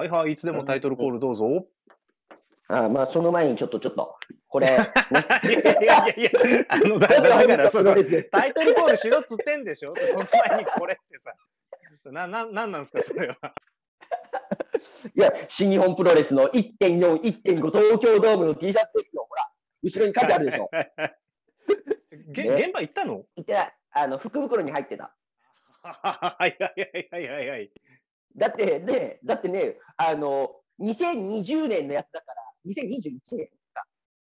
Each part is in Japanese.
はいはい、いつでもタイトルコールどうぞ。あまあ、その前にちょっと、ちょっと、これ、ね、いやいやいやあの、だから、そ の、タイトルコールしろっつってんでしょ？その前にこれってさ。な、な、なんなんですか、それは。いや、新日本プロレスの1.4、1.5東京ドームの T シャツですよ。ほら、後ろに書いてあるでしょ。げね現場行ったの？言ってない。あの、福袋に入ってた。はいはいはいはいはいはい。だってね、だってね、あの、2020年のやつだから、2021年か。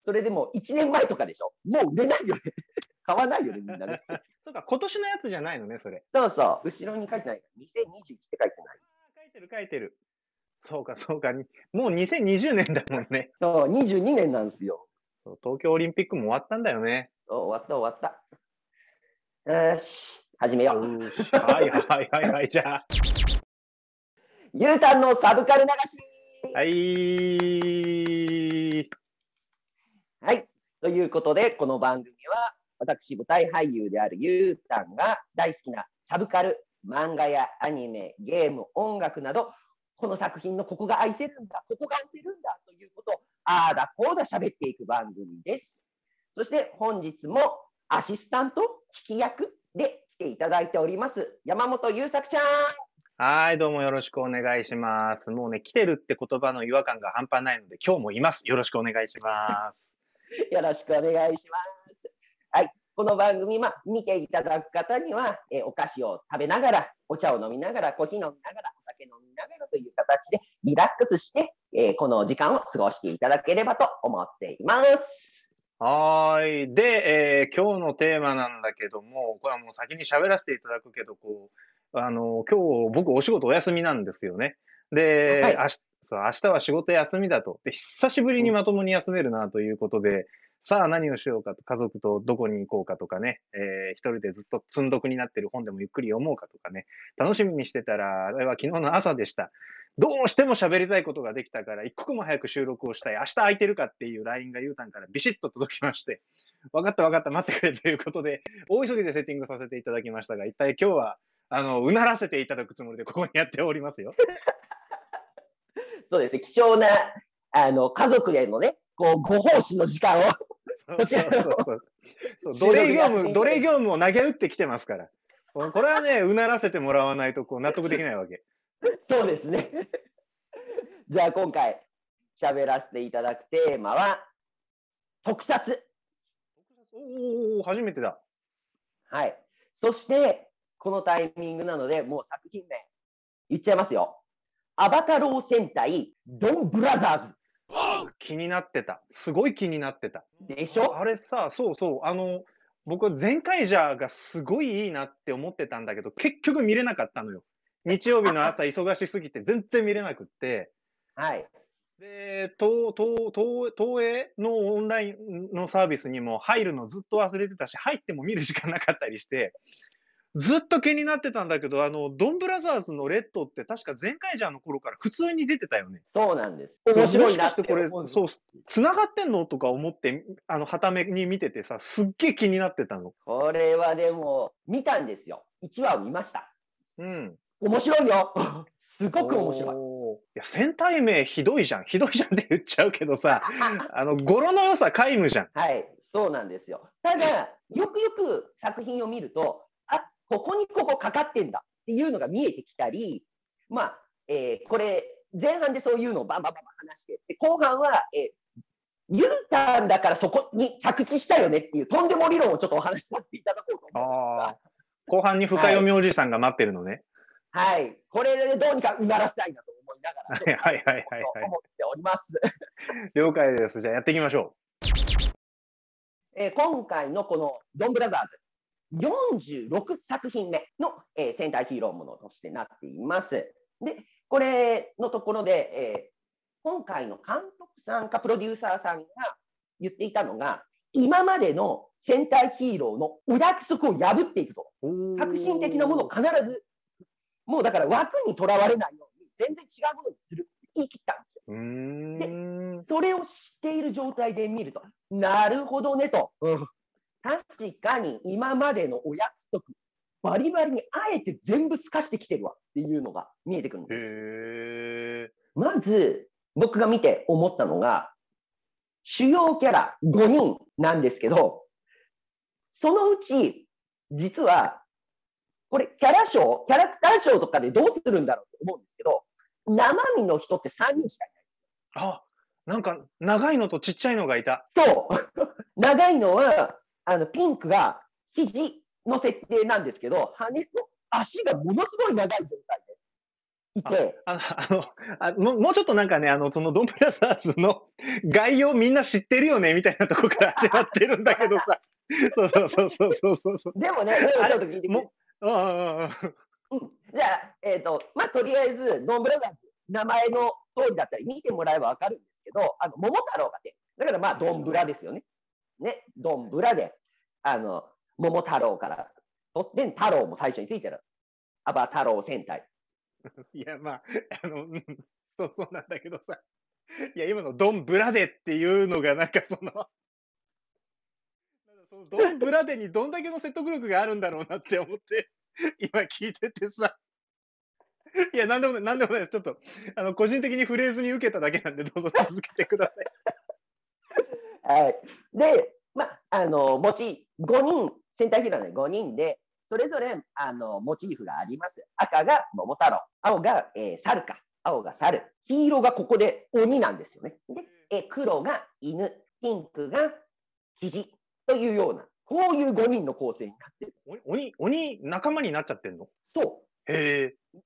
それでも1年前とかでしょ。もう売れないよね。買わないよね、みんなね。そうか、今年のやつじゃないのね、それ。そうそう、後ろに書いてない。2021って書いてない。書いてる書いてる。そうかそうか。にもう2020年だもんね。そう、22年なんですよ。そう東京オリンピックも終わったんだよね。終わった終わった。よし、始めよう。よしはいはいはいはい。じゃあ。ゆうたんのサブカル流しはい。はい。ということで、この番組は、私、舞台俳優であるゆうたんが大好きなサブカル、漫画やアニメ、ゲーム、音楽など、この作品のここが愛せるんだ、ここが愛せるんだということを、ああだこうだ喋っていく番組です。そして本日もアシスタント、聞き役で来ていただいております、山本優作ちゃん。はい、どうもよろしくお願いします。もうね、来てるって言葉の違和感が半端ないので、今日もいます。よろしくお願いします。よろしくお願いします。はい。この番組、まあ、見ていただく方には、えーお菓子を食べながら、お茶を飲みながら、コーヒー飲みながら、お酒飲みながらという形で、リラックスして、えーこの時間を過ごしていただければと思っています。はーい。で、えー今日のテーマなんだけども、これはもう先に喋らせていただくけど、こう、あの、今日僕お仕事お休みなんですよね。で、はい明日そう明日は仕事休みだと。で、久しぶりにまともに休めるなということで、さあ何をしようかと、家族とどこに行こうかとかね、えー一人でずっと積んどくになってる本でもゆっくり読もうかとかね、楽しみにしてたら、あれは昨日の朝でした。どうしても喋りたいことができたから、一刻も早く収録をしたい。明日空いてるかっていう LINE がゆうたんからビシッと届きまして、分かった分かった、待ってくれということで、大急ぎでセッティングさせていただきましたが、一体今日は、あの、うならせていただくつもりでここにやっておりますよ。そうですね。貴重な、あの、家族へのね、こう、ご奉仕の時間を。こちら奴隷業務、奴隷業務を投げ打ってきてますから。これこれはね、うならせてもらわないとこう納得できないわけ。そうですね。じゃあ今回喋らせていただくテーマは、特撮。おお初めてだ。はい。そして、このタイミングなので、もう作品名、言っちゃいますよ。アバタロー戦隊ドンブラザー気になってた。すごい気になってた。ズでしょ？あれさ、そうそう、あの、僕は前回ジャーがすごいいいなって思ってたんだけど、結局見れなかったのよ。日曜日の朝 忙しすぎて全然見れなくって。はい。で、東、東、東、東映のオンラインのサービスにも入るのずっと忘れてたし、入っても見る時間なかったりして、ずっと気になってたんだけど、あの、ドンブラザーズのレッドって確か前回ジャーの頃から普通に出てたよね。そうなんです。面白いなってもしかしてこれ、そう、繋がってんの？とか思って、あの、はために見ててさ、すっげえ気になってたの。これはでも、見たんですよ。1話を見ました。うん。面白いよ。すごく面白い。いや、戦隊名ひどいじゃん。ひどいじゃんって言っちゃうけどさ、あの、語呂の良さ皆無じゃん。はい、そうなんですよ。ただ、よくよく作品を見ると、あここにここかかってんだっていうのが見えてきたり、まあ、えーこれ、前半でそういうのをバンバンバンバン話して、で後半は、えー、ユンタンだからそこに着地したよねっていう、とんでも理論をちょっとお話しさせていただこうと思うんです。後半に深読みおじさんが待ってるのね。はい、これでどうにかうならせたいなと思いながら、はいはいはいはいはいと思っております。了解です。じゃあやっていきましょえー今回のこのドンブラザーズ、46作品目の、えー戦隊ヒーローものとしてなっています。で、これのところで、えー今回の監督さんかプロデューサーさんが言っていたのが、今までの戦隊ヒーローのお約束を破っていくぞ。う。革新的なものを必ず、もうだから枠にとらわれないように、全然違うものにする言い切ったんですよ。うーん。それを知っている状態で見ると、なるほどねと。確かに今までのお約束、バリバリにあえて全部透かしてきてるわっていうのが見えてくるんです。まず、僕が見て思ったのが、主要キャラ5人なんですけど、そのうち、実は、これ、キャラ賞、キャラクター賞とかでどうするんだろうと思うんですけど、生身の人って3人しかいない。あ、なんか、長いのとちっちゃいのがいた。そう。長いのは、あの、ピンクが肘の設定なんですけど、羽の足がものすごい長い状態でいて、ああのあもう、もうちょっとなんかね、あの、そのドンブラザーズの 概要みんな知ってるよね、みたいなとこから始まってるんだけどさ。そうそうそうそうそうそう。でもね、ちょっと聞いてもうんじゃあ、えっ、と、まあ、とりあえず、ドンブラザーズ、名前の通りだったり、見てもらえばわかるんですけど、あの、桃太郎がね、だからまあ、ドンブラですよね。ね、ドンブラで、あの、桃太郎から、とってん太郎も最初についてる。アバ太郎戦隊。いや、まあ、あの、うんそうそうなんだけどさ。いや、今のドンブラデっていうのが、なんかその、なんかそのドンブラデにどんだけの説得力があるんだろうなって思って、今聞いててさ。いや、なんでもない、なんでもないです。ちょっと、あの、個人的にフレーズに受けただけなんで、どうぞ続けてください。はい。で、まあ、あの、モチ、5人、戦隊ヒーローで5人で、それぞれ、あの、モチーフがあります。赤が桃太郎、青が、えー猿か。青が猿。黄色がここで鬼なんですよね。で、えー黒が犬、ピンクが肘というような、こういう5人の構成になってる。お鬼、鬼、仲間になっちゃってんの？そへえ。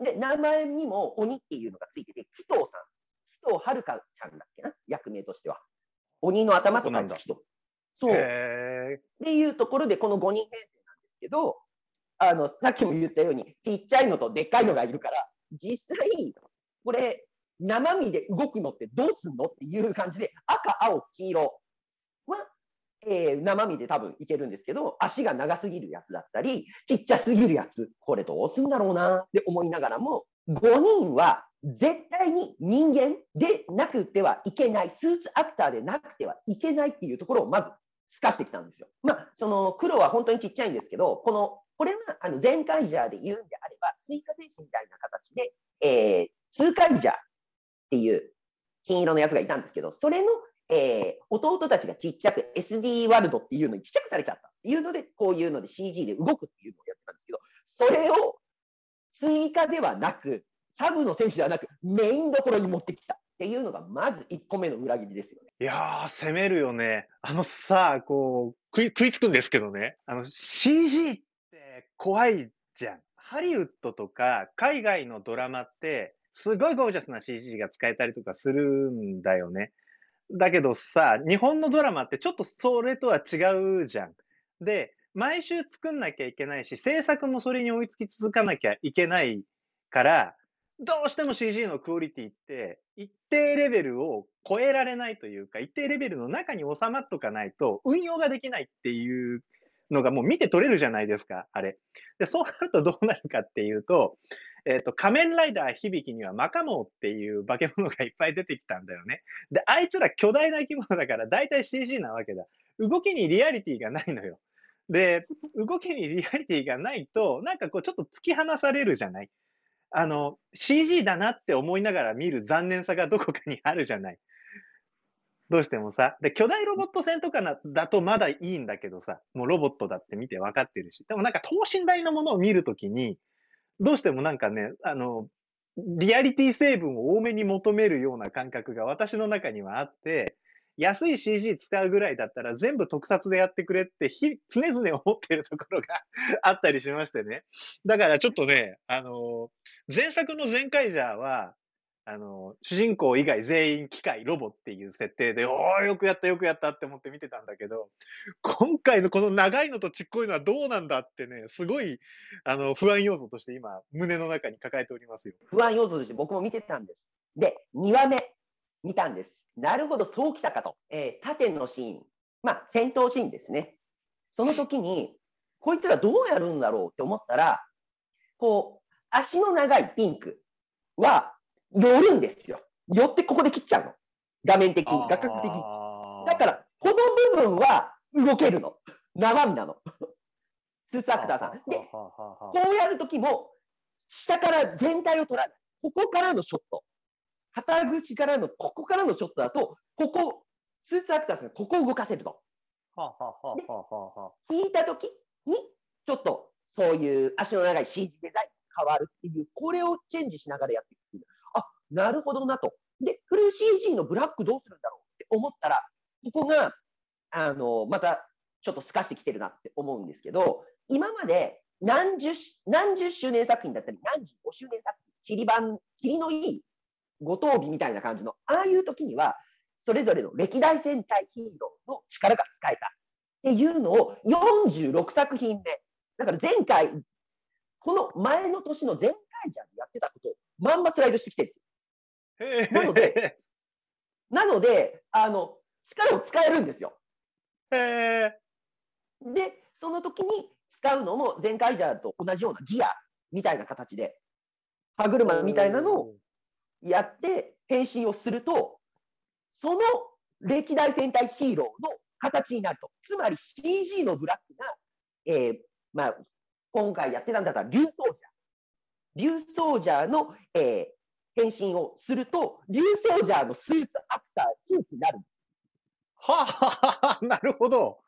う。で、名前にも鬼っていうのがついてて、紀藤さん。紀藤遥ちゃんだっけな？役名としては。鬼の頭と書いて紀藤。そう。っていうところで、この5人編成なんですけど、あの、さっきも言ったように、ちっちゃいのとでっかいのがいるから、実際、これ、生身で動くのってどうすんのっていう感じで、赤、青、黄色は、えー生身で多分いけるんですけど、足が長すぎるやつだったり、ちっちゃすぎるやつ、これどうすんだろうなって思いながらも、5人は絶対に人間でなくてはいけない、スーツアクターでなくてはいけないっていうところをまず透かしてきたんですよ。まあ、その黒は本当にちっちゃいんですけど、この、これはあの全カイジャーで言うんであれば、追加戦士みたいな形で、えー、ツーカイジャーっていう金色のやつがいたんですけど、それの、えー弟たちがちっちゃく SD ワールドっていうのにちっちゃくされちゃったっていうので、こういうので CG で動くっていうのをやってたんですけど、それを追加ではなく、サブの選手ではなく、メインどころに持ってきたっていうのが、まず1個目の裏切りですよね。いやー、攻めるよね。あのさ、こう、食い、食いつくんですけどね。あの、CG って怖いじゃん。ハリウッドとか海外のドラマって、すごいゴージャスな CG が使えたりとかするんだよね。だけどさ、日本のドラマってちょっとそれとは違うじゃん。で、毎週作んなきゃいけないし、制作もそれに追いつき続かなきゃいけないから、どうしても CG のクオリティって、一定レベルを超えられないというか、一定レベルの中に収まっとかないと、運用ができないっていうのがもう見て取れるじゃないですか、あれ。で、そうなるとどうなるかっていうと、えっ、と、仮面ライダー響きにはマカモーっていう化け物がいっぱい出てきたんだよね。で、あいつら巨大な生き物だから大体 CG なわけだ。動きにリアリティがないのよ。で、動きにリアリティがないと、なんかこうちょっと突き放されるじゃないあの、CG だなって思いながら見る残念さがどこかにあるじゃない。どうしてもさ。で、巨大ロボット戦とかなだとまだいいんだけどさ、もうロボットだって見て分かってるし。でもなんか等身大のものを見るときに、どうしてもなんかね、あの、リアリティ成分を多めに求めるような感覚が私の中にはあって、安い CG 使うぐらいだったら全部特撮でやってくれってひ常々思ってるところが あったりしましてね。だからちょっとね、あの、前作の全カイジャーは、あの、主人公以外全員機械、ロボっていう設定で、おー、よくやった、よくやったって思って見てたんだけど、今回のこの長いのとちっこいのはどうなんだってね、すごい、あの、不安要素として今、胸の中に抱えておりますよ。不安要素として僕も見てたんです。で、2話目見たんです。なるほど、そうきたかと。えー縦のシーン。まあ、戦闘シーンですね。その時に、こいつらどうやるんだろうって思ったら、こう、足の長いピンクは寄るんですよ。寄ってここで切っちゃうの。画面的に、画角的に。だから、この部分は動けるの。生身なの。スーツアクターさん。で、こうやるときも、下から全体を取らない。ここからのショット。肩口からの、ここからのショットだと、ここ、スーツアクターズがここを動かせると。はあ、はあはあはあはあ、引いたときに、ちょっとそういう足の長い CG デザインが変わるっていう、これをチェンジしながらやっていくっていう。あ、なるほどなと。で、フル CG のブラックどうするんだろうって思ったら、ここが、あの、またちょっと透かしてきてるなって思うんですけど、今まで何十、何十周年作品だったり、何十五周年作品、切り板、切りのいい五等日みたいな感じの、ああいう時には、それぞれの歴代戦隊ヒーローの力が使えたっていうのを46作品目。だから前回、この前の年の前回じゃんやってたことをまんまスライドしてきてるんですよ。なので、なので、あの、力を使えるんですよ。へで、その時に使うのも前回じゃと同じようなギアみたいな形で、歯車みたいなのをやって変身をすると、その歴代戦隊ヒーローの形になると。つまり CG のブラックが、えー、まあ、今回やってたんだったら、竜ソージャー。竜ソージャーの、えー、変身をすると、竜ソージャーのスーツアクター、スーツになるんです。はあ、はあ、なるほど。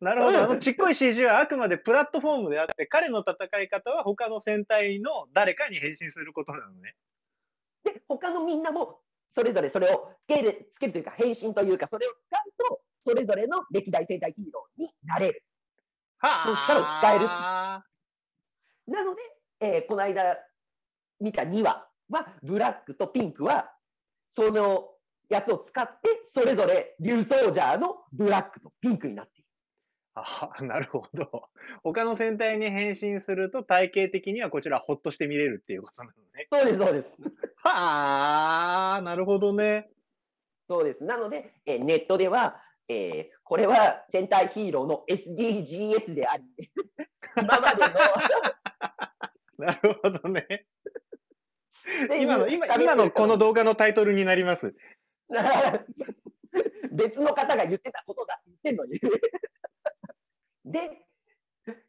なるほど。あのちっこい CG はあくまでプラットフォームであって、彼の戦い方は他の戦隊の誰かに変身することなのね。で、他のみんなも、それぞれそれをつける、つけるというか、変身というか、それを使うと、それぞれの歴代戦隊ヒーローになれる。はその力を使えるなので、えーこの間見た2話は、ブラックとピンクは、そのやつを使って、それぞれ竜ソージャーのブラックとピンクになっている。あ なるほど。他の戦隊に変身すると体系的にはこちらほっとして見れるっていうことなのね。そうです、そうです。はあ、なるほどね。そうです。なので、えーネットでは、えーこれは戦隊ヒーローの SDGs であり、今までのなるほどね。今の、今今のこの動画のタイトルになります。別の方が言ってたことだ言ってんのに。で、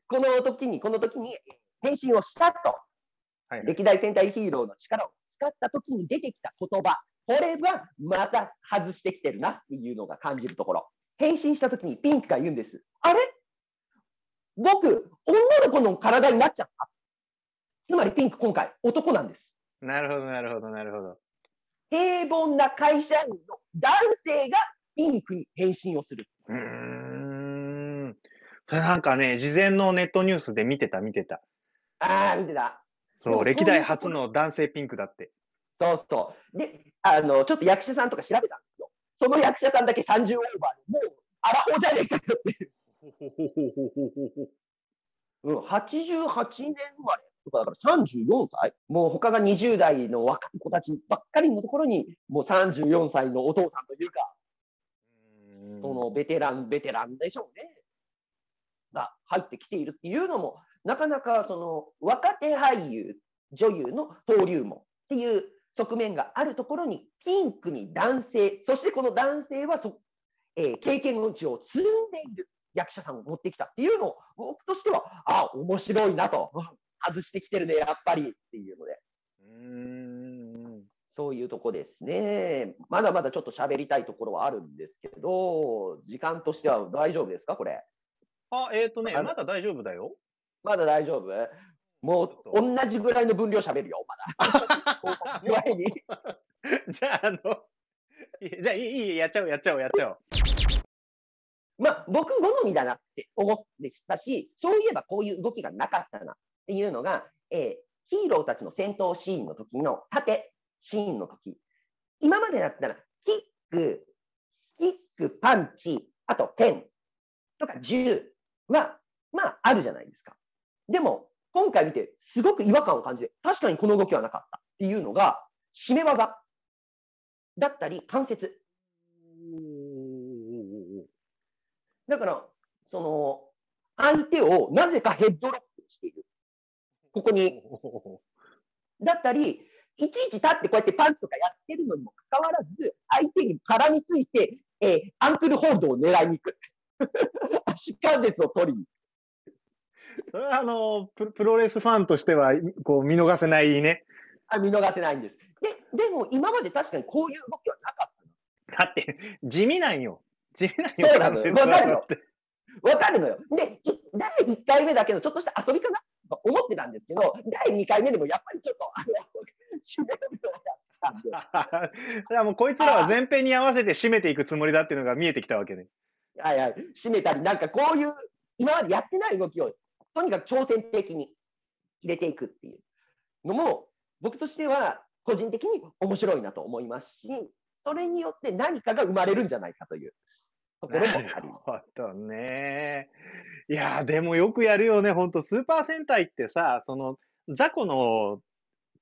この時に、この時に変身をしたと、はいはい歴代戦隊ヒーローの力を使った時に出てきた言葉、これはまた外してきてるなっていうのが感じるところ。変身した時にピンクが言うんです。あれ？僕、女の子の体になっちゃった？つまりピンク今回男なんです。なるほど、なるほど、なるほど。平凡な会社員の男性がピンクに変身をする。うーん。それなんかね、事前のネットニュースで見てた、見てた。ああ、見てた。そう、歴代初の男性ピンクだって。そうそう。で、あの、ちょっと役者さんとか調べたんですよ。その役者さんだけ30オーバーで、もう、アラフォーじゃねえかよっていう。うん、88年生まれとかだから34歳もう他が20代の若い子たちばっかりのところに、もう34歳のお父さんというか、そのベテラン、ベテランでしょうね。が入ってきているっていうのも、なかなかその若手俳優、女優の登竜門っていう側面があるところに、ピンクに男性、そしてこの男性はそ、えー経験の値を積んでいる役者さんを持ってきたっていうのを、僕としては、あ、面白いなと、外してきてるね、やっぱりっていうので。うん。そういうとこですね。まだまだちょっと喋りたいところはあるんですけど、時間としては大丈夫ですか、これ？あ、えっ、とね、まだ大丈夫だよ。まだ大丈夫？もう同じぐらいの分量喋るよ、まだ。ぐらいに。じゃあ、あの、いじゃあ、いい、いい、やっちゃおう、やっちゃおう、やっちゃおう。まあ、僕好みだなって思ってしたし、そういえばこういう動きがなかったなっていうのが、えーヒーローたちの戦闘シーンの時の縦シーンの時、今までだったら、キック、キック、パンチ、あと剣とか銃は、まあ、あるじゃないですか。でも、今回見て、すごく違和感を感じて、確かにこの動きはなかったっていうのが、締め技だったり、関節。だから、その、相手をなぜかヘッドロックしている。ここに、だったり、いちいち立ってこうやってパンチとかやってるのにもかかわらず、相手に絡みついて、えーアンクルホールドを狙いに行く。足関節を取りに。それはあのプ、プロレスファンとしては、こう、見逃せないね。あ見逃せないんです。で、でも今まで確かにこういう動きはなかっただって、地味なんよ。地味なんよ。そうなのよわかるよってわかるのよ。で、い第1回目だけのちょっとした遊びかなと思ってたんですけど、第2回目でもやっぱりちょっと、あの、締めるのをやったんで。だからもうこいつらは前編に合わせて締めていくつもりだっていうのが見えてきたわけね。はい。はい、締めたり、なんかこうい。う、今までやってない。動きを、とにかく挑戦的に入れてい。くってい。うのも、僕としては、個人的に面白い。なと思い。ますし、それによって何かが生まれるんじゃない。かとい。うところもありなる。ほどね。い。や、でもよくやるよね、ほんと。スーパー戦隊ってさ、その、雑魚の、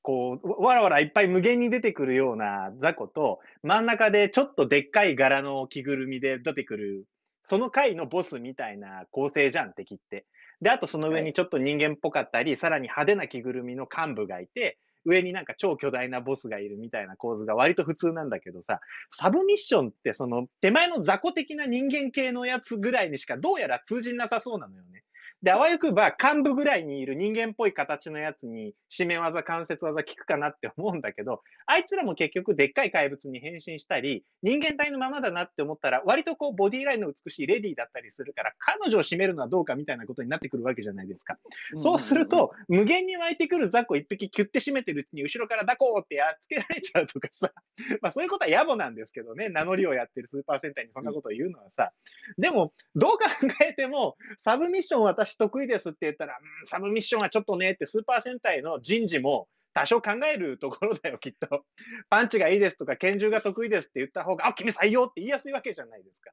こう、わらわらい。っぱい。無限に出てくるような雑魚と、真ん中でちょっとでっかい。柄の着ぐるみで出てくる、その回のボスみたいな構成じゃん、敵って。で、あとその上にちょっと人間っぽかったり、さらに派手な着ぐるみの幹部がいて、上になんか超巨大なボスがいるみたいな構図が割と普通なんだけどさ、サブミッションってその手前の雑魚的な人間系のやつぐらいにしかどうやら通じなさそうなのよね。で、あわよくば幹部ぐらいにいる人間っぽい形のやつに締め技、関節技効くかなって思うんだけど、あいつらも結局でっかい怪物に変身したり、人間体のままだなって思ったら、割とこうボディラインの美しいレディーだったりするから、彼女を締めるのはどうかみたいなことになってくるわけじゃないですか。そうすると、無限に湧いてくる雑魚一匹キュッて締めてるうちに後ろからダコーってやっつけられちゃうとかさ、まあそういうことは野暮なんですけどね、名乗りをやってるスーパー戦隊にそんなことを言うのはさ、でも、どう考えても、サブミッション私得意ですって言ったら、うん、サブミッションはちょっとねってスーパー戦隊の人事も多少考えるところだよ、きっと。パンチがいいですとか、拳銃が得意ですって言った方が、あ、君採用って言いやすいわけじゃないですか。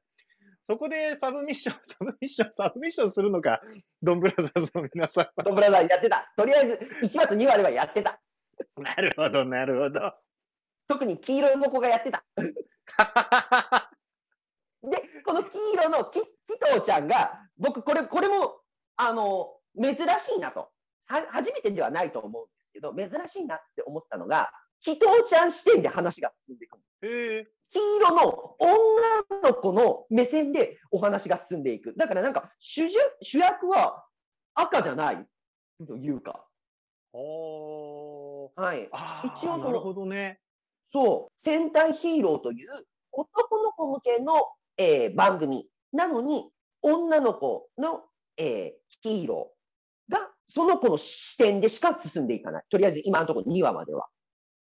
そこでサブミッション、サブミッション、サブミッションするのか、ドンブラザーズの皆さんは。ドンブラザーやってた。とりあえず、1話と2話ではやってた。なるほど、なるほど。特に黄色の子がやってた。で、この黄色のキキトーちゃんが、僕、これ、これも、あの、珍しいなと。は初めてではないと思うんですけど、珍しいなって思ったのが、鬼頭ちゃん視点で話が進んでいく。へえ。黄色の女の子の目線でお話が進んでいく。だからなんか主従、主役は赤じゃないというか。はい。あ一応そのなるほどね。そう、戦隊ヒーローという男の子向けの、えー番組なのに、女の子の、えーヒーローがその子の視点でしか進んでいかない。とりあえず今のところ2話までは。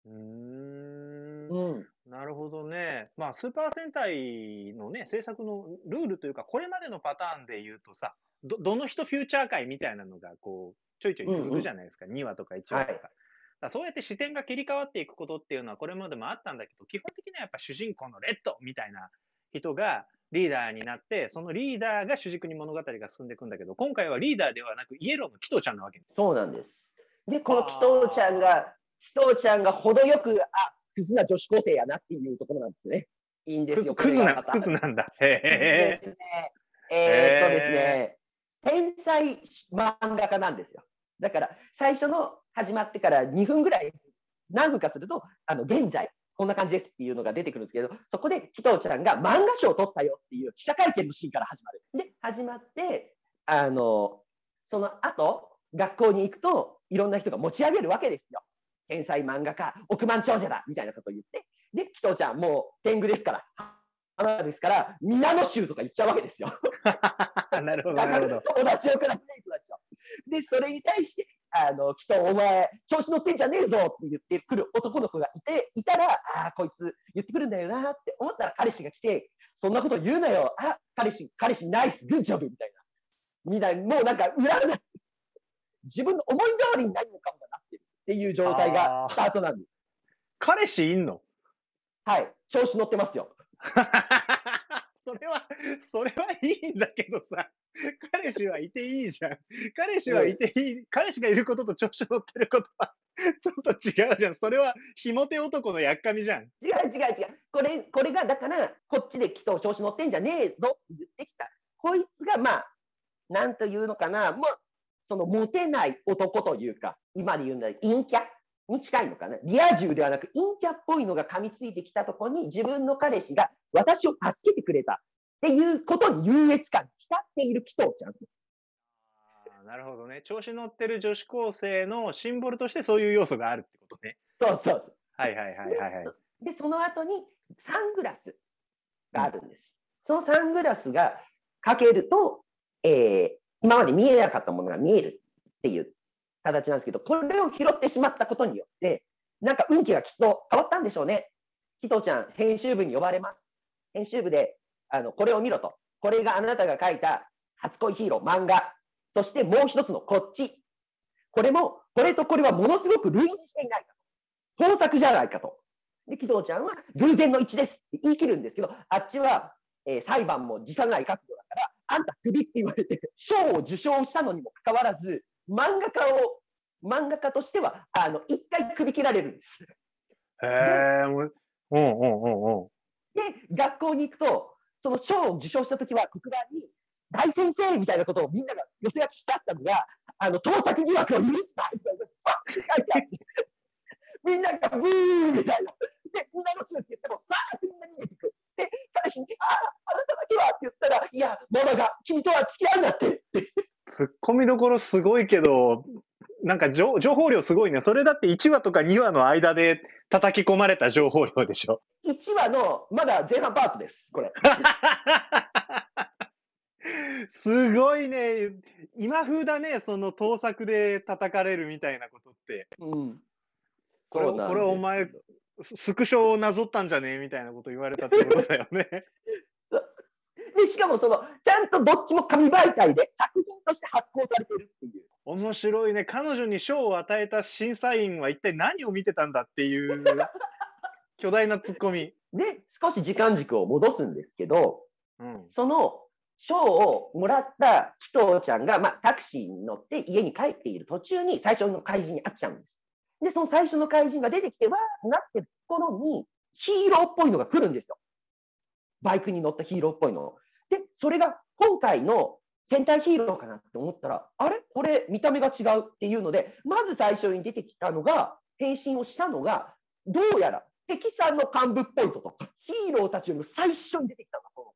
うーん。うん。なるほどね。まあ、スーパー戦隊のね、制作のルールというか、これまでのパターンで言うとさ、ど、どの人フューチャー界みたいなのが、こう、ちょいちょい続くじゃないですか。2話とか1話とか。はいそうやって視点が切り替わっていくことっていうのはこれまでもあったんだけど、基本的にはやっぱ主人公のレッドみたいな人がリーダーになって、そのリーダーが主軸に物語が進んでいくんだけど、今回はリーダーではなくイエローのキトちゃんなわけ。そうなんです。で、このキトーちゃんが、キトーちゃんが程よく、あ、クズな女子高生やなっていうところなんですね。いいんですよ。クズ、な、クズなんだ。へえ。ですね。えーっとですね、天才漫画家なんですよ。だから、最初の始まってから2分ぐらい、何分かすると、あの、現在、こんな感じですっていうのが出てくるんですけど、そこで、紀藤ちゃんが漫画賞を取ったよっていう記者会見のシーンから始まる。で、始まって、あの、その後、学校に行くと、いろんな人が持ち上げるわけですよ。天才漫画家、億万長者だみたいなことを言って、で、紀藤ちゃん、もう天狗ですから、あなたですから、皆の衆とか言っちゃうわけですよ。なるほど、なるほど。友達をクラスメイトたちを。で、それに対して、あの、きっとお前、調子乗ってんじゃねえぞって言ってくる男の子がいて、いたら、ああ、こいつ言ってくるんだよなって思ったら彼氏が来て、そんなこと言うなよ。あ、彼氏、彼氏ナイス、グッジョブみたいな。みたいな、もうなんか裏が、自分の思い通りに何もかもがなってるっていう状態がスタートなんです。彼氏いんの？はい。調子乗ってますよ。それは、それはいいんだけどさ、彼氏はいていいじゃん。彼氏はいていい、彼氏がいることと調子乗ってることは、ちょっと違うじゃん。それは、ひもて男のやっかみじゃん。違う違う違う。これ、これが、だから、こっちできっと調子乗ってんじゃねえぞって言ってきた。こいつが、まあ、なんというのかな、もう、その、モテない男というか、今で言うんだ陰キャ？に近いのかな。リア充ではなく、陰キャっぽいのが噛みついてきたところに、自分の彼氏が私を助けてくれたっていうことに優越感に浸っている紀藤ちゃん。なるほどね。調子乗ってる女子高生のシンボルとしてそういう要素があるってことね。そうそうそう。はいはいはいはいはい。で、その後にサングラスがあるんです。そのサングラスがかけると、えー今まで見えなかったものが見えるっていう形なんですけど、これを拾ってしまったことによって、なんか運気がきっと変わったんでしょうね。キトちゃん、編集部に呼ばれます。編集部で、あの、これを見ろと。これがあなたが書いた初恋ヒーロー漫画。そしてもう一つのこっち。これも、これとこれはものすごく類似していないかと。盗作じゃないかと。で、紀藤ちゃんは偶然の一致ですって言い切るんですけど、あっちは、えー裁判も辞さない覚悟だから、あんたクビって言われて、賞を受賞したのにもかかわらず、漫画家を、漫画家としては、あの、一回クビ切られるんです。へえ、うんうんうんうん。で、学校に行くと、その賞を受賞したときは黒板に、大先生みたいなことをみんなが寄せ書きしてあったのが、あの、盗作疑惑を許すなみたいな、バッて書いてあって、みんながブーみたいな。で、みんなのするって言っても、さーってみんな逃げていく。で、彼氏に、ああ、あなただけはって言ったら、いや、ママが君とは付き合うんだってって。突っ込みどころすごいけど、なんか情情報量すごいね。それだって1話とか2話の間で叩き込まれた情報量でしょ。1話の、まだ前半パートです、これ。すごいね。今風だね。その盗作で叩かれるみたいなことって。うん。これこれお前スクショをなぞったんじゃねえみたいなこと言われたってことだよね。で、しかもその、ちゃんとどっちも紙媒体で作品として発行されてるっていう。面白いね。彼女に賞を与えた審査員は一体何を見てたんだっていう 巨大なツッコミ。で、少し時間軸を戻すんですけど、うん。その賞をもらった紀藤ちゃんが、まあ、タクシーに乗って家に帰っている途中に最初の怪人に会っちゃうんです。で、その最初の怪人が出てきて、わーなってるところに、ヒーローっぽいのが来るんですよ。バイクに乗ったヒーローっぽいの。で、それが今回の戦隊ヒーローかなって思ったら、あれ？これ見た目が違うっていうので、まず最初に出てきたのが、変身をしたのが、どうやら敵さんの幹部っぽいぞと。ヒーローたちよりも最初に出てきたのが、その、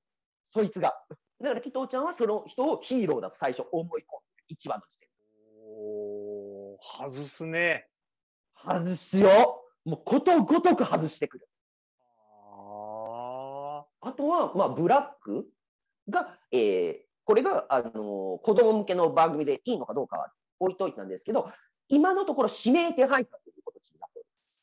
そいつが。だから紀藤ちゃんはその人をヒーローだと最初思い込んでる、1話の時点で。おー、外すね。外すよ。もうことごとく外してくる。ああとは、まあ、ブラックが、えーこれが、あのー子供向けの番組でいいのかどうかは置いといたんですけど、今のところ指名手配下という形になっております。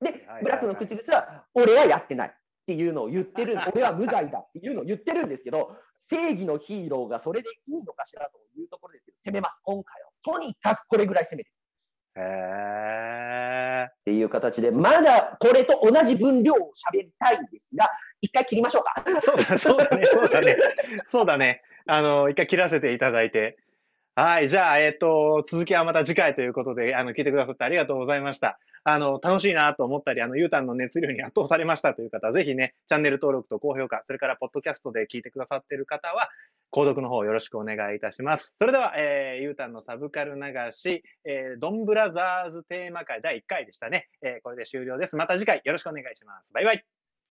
でブラックの口癖は、俺はやってないっていうのを言ってる、俺は無罪だっていうのを言ってるんですけど、正義のヒーローがそれでいいのかしらというところですけど、攻めます、今回は。とにかくこれぐらい攻めてへー。っていう形で、まだこれと同じ分量を喋りたいんですが、一回切りましょうか。そうだ、そうだね、そうだね。そうだね。あの、一回切らせていただいて。はい。じゃあ、えっ、と、続きはまた次回ということで、あの、聞いてくださってありがとうございました。あの、楽しいなと思ったり、あの、ゆうたんの熱量に圧倒されましたという方、ぜひね、チャンネル登録と高評価、それから、ポッドキャストで聞いてくださっている方は、購読の方よろしくお願いいたします。それでは、えー、ゆうたんのサブカル流し、えー、ドンブラザーズテーマ会第1回でしたね。えー、これで終了です。また次回よろしくお願いします。バイバイ。